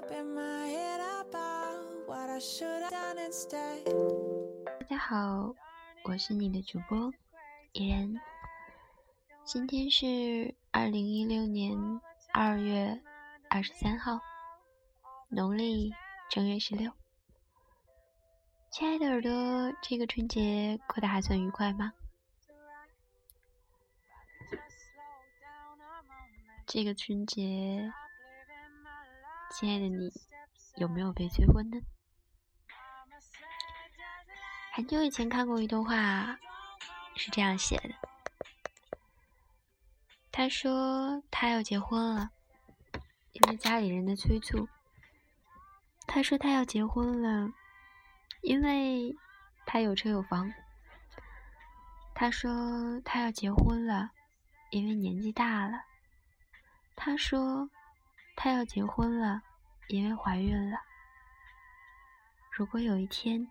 大家好，我是你的主播依然。今天是二零一六年二月二十三号，农历正月十六。亲爱的耳朵，这个春节过得还算愉快吗？这个春节，亲爱的你，有没有被催婚呢？很久以前看过一段话，是这样写的：他说他要结婚了，因为家里人的催促。他说他要结婚了，因为他有车有房。他说他要结婚了，因为年纪大了。他说她要结婚了，因为怀孕了。如果有一天，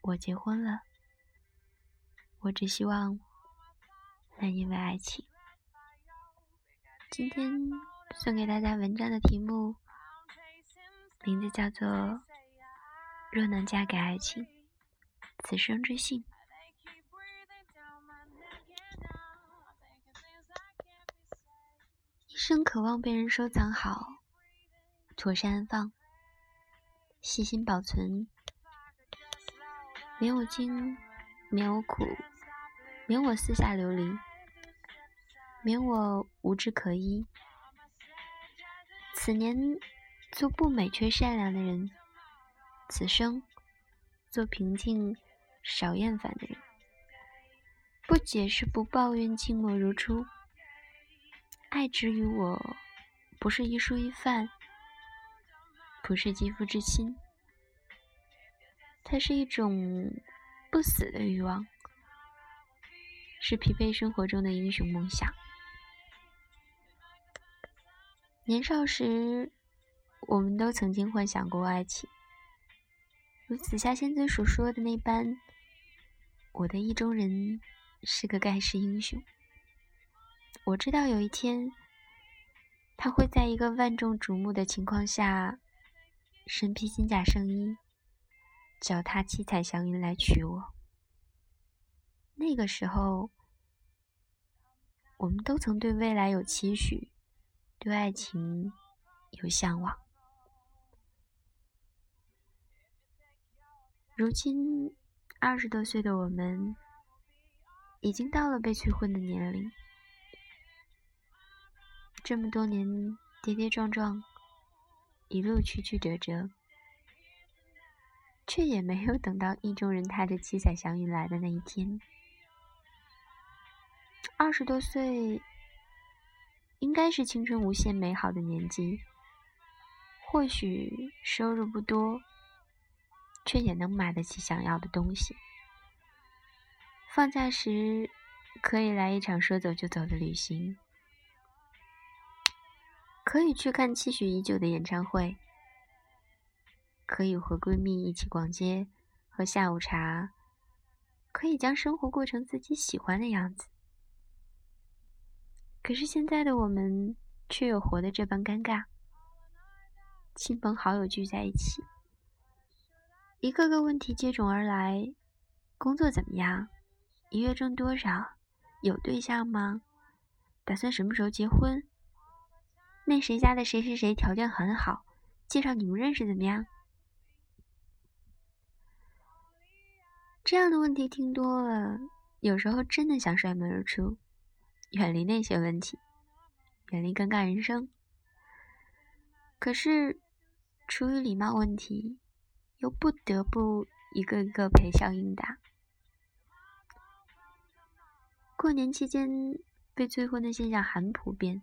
我结婚了，我只希望能因为爱情。今天送给大家文章的题目，名字叫做《若能嫁给爱情，此生之幸》。生渴望被人收藏好，妥善安放，细心保存。免我惊，免我苦，免我四下流离，免我无枝可依。此年做不美却善良的人，此生做平静少厌烦的人。不解释，不抱怨，静默如初。爱之于我，不是一蔬一饭，不是肌肤之亲。它是一种不死的欲望，是疲惫生活中的英雄梦想。年少时，我们都曾经幻想过爱情，如紫霞仙子所说的那般：“我的意中人是个盖世英雄。”我知道有一天，他会在一个万众瞩目的情况下，身披金甲圣衣。脚踏七彩祥云来娶我。那个时候，我们都曾对未来有期许，对爱情有向往。如今二十多岁的我们，已经到了被催婚的年龄。这么多年跌跌撞撞，一路曲曲折折。却也没有等到意中人踏着七彩祥云来的那一天。二十多岁，应该是青春无限美好的年纪。或许收入不多，却也能买得起想要的东西。放假时，可以来一场说走就走的旅行，可以去看期许已久的演唱会。可以和闺蜜一起逛街，喝下午茶，可以将生活过成自己喜欢的样子。可是现在的我们却又活得这般尴尬。亲朋好友聚在一起，一个个问题接踵而来：工作怎么样？一月挣多少？有对象吗？打算什么时候结婚？那谁家的谁谁谁条件很好，介绍你们认识怎么样？这样的问题听多了，有时候真的想摔门而出，远离那些问题，远离尴尬人生。可是，出于礼貌问题，又不得不一个一个陪笑应答。过年期间被催婚的现象很普遍。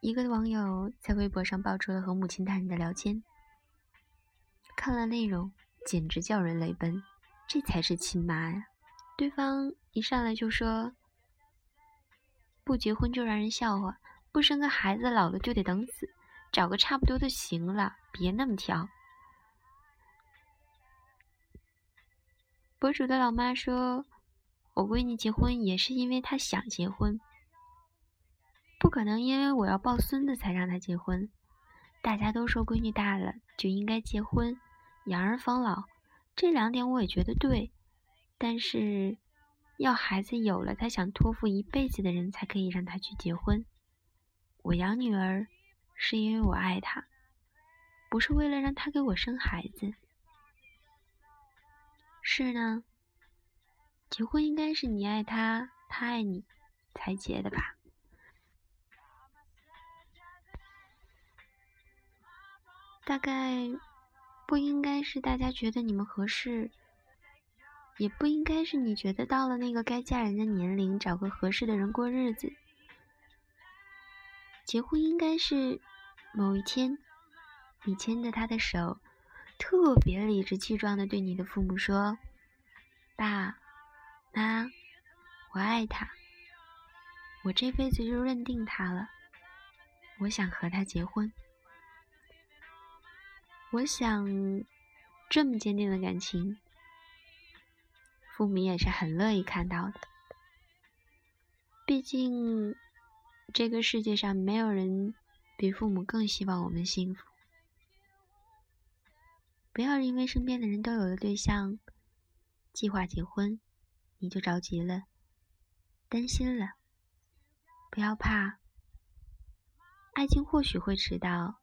一个网友在微博上爆出了和母亲大人的聊天，看了内容，简直叫人泪奔。这才是亲妈呀！对方一上来就说：“不结婚就让人笑话，不生个孩子老了就得等死，找个差不多的行了，别那么挑。”博主的老妈说：“我闺女结婚也是因为她想结婚，不可能因为我要抱孙子才让她结婚，大家都说闺女大了就应该结婚，养儿防老，这两点我也觉得对。但是，要孩子有了他想托付一辈子的人才可以让他去结婚。我养女儿是因为我爱她，不是为了让她给我生孩子。是呢，结婚应该是你爱他，他爱你才结的吧？大概不应该是大家觉得你们合适，也不应该是你觉得到了那个该嫁人的年龄，找个合适的人过日子。结婚应该是某一天，你牵着他的手，特别理直气壮的对你的父母说：“爸妈，我爱他，我这辈子就认定他了，我想和他结婚。”我想，这么坚定的感情，父母也是很乐意看到的。毕竟，这个世界上没有人比父母更希望我们幸福。不要因为身边的人都有了对象，计划结婚，你就着急了，担心了。不要怕，爱情或许会迟到。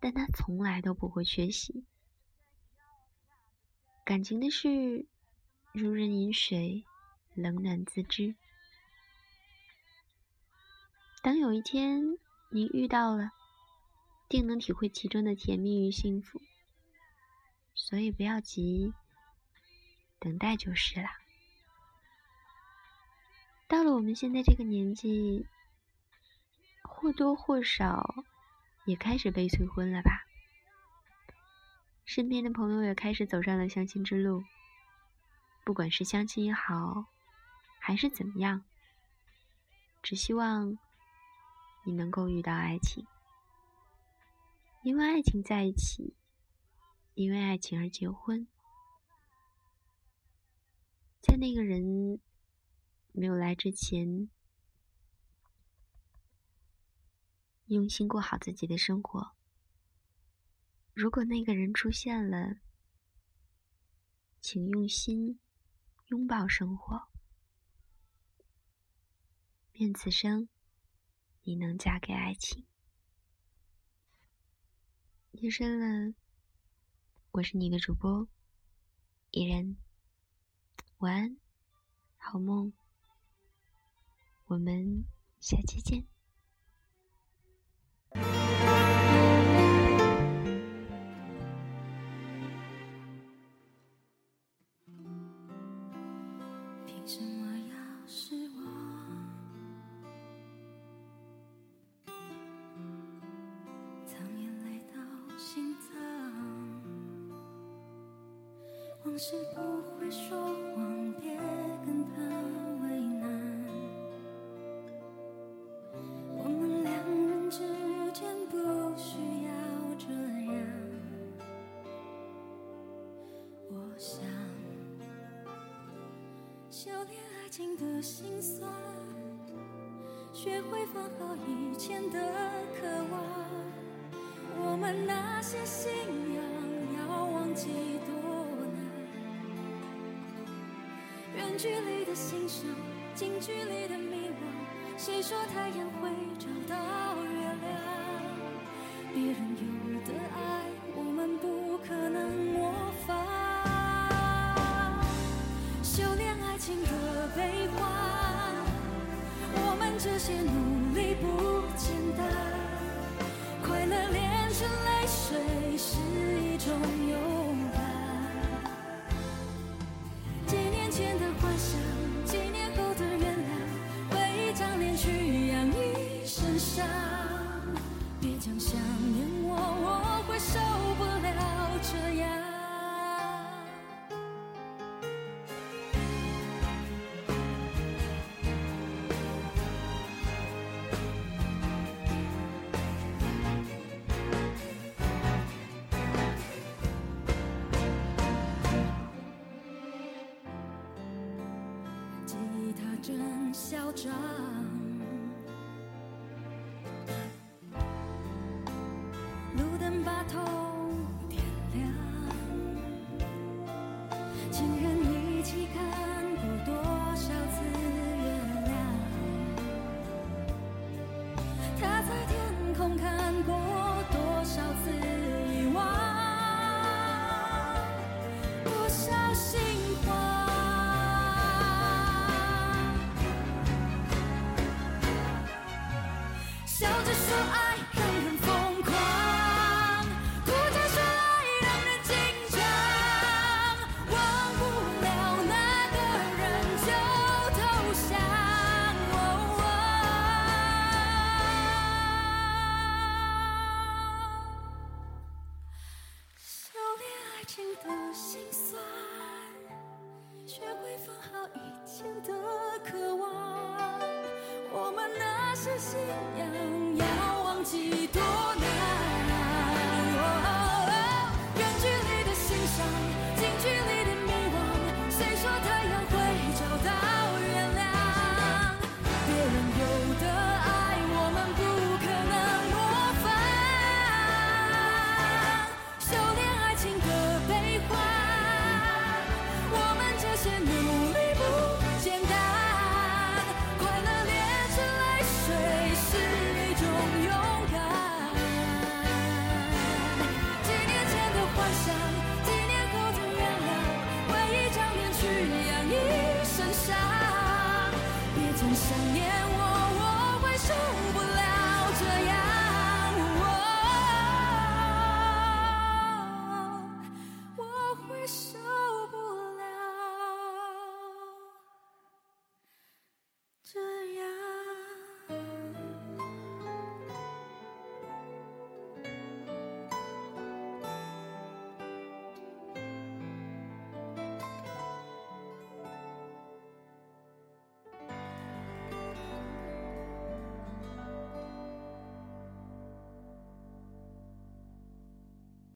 但他从来都不会缺席。感情的事，如人饮水，冷暖自知。等有一天你遇到了，定能体会其中的甜蜜与幸福。所以不要急，等待就是了。到了我们现在这个年纪，或多或少。也开始被催婚了吧？身边的朋友也开始走上了相亲之路。不管是相亲也好，还是怎么样，只希望你能够遇到爱情，因为爱情在一起，因为爱情而结婚。在那个人没有来之前。用心过好自己的生活。如果那个人出现了，请用心拥抱生活。愿此生你能嫁给爱情。夜深了，我是你的主播伊人，晚安，好梦，我们下期见。凭什么要失望？藏眼泪到心脏，往事不会说谎，别。情的心酸，学会放好以前的渴望。我们那些信仰要忘记多难。远距离的欣赏，近距离的迷惘。谁说太阳会找到月亮？别人有的爱，我们不可能模仿。修炼爱情的。悲欢，我们这些努力不嚣张。信仰。just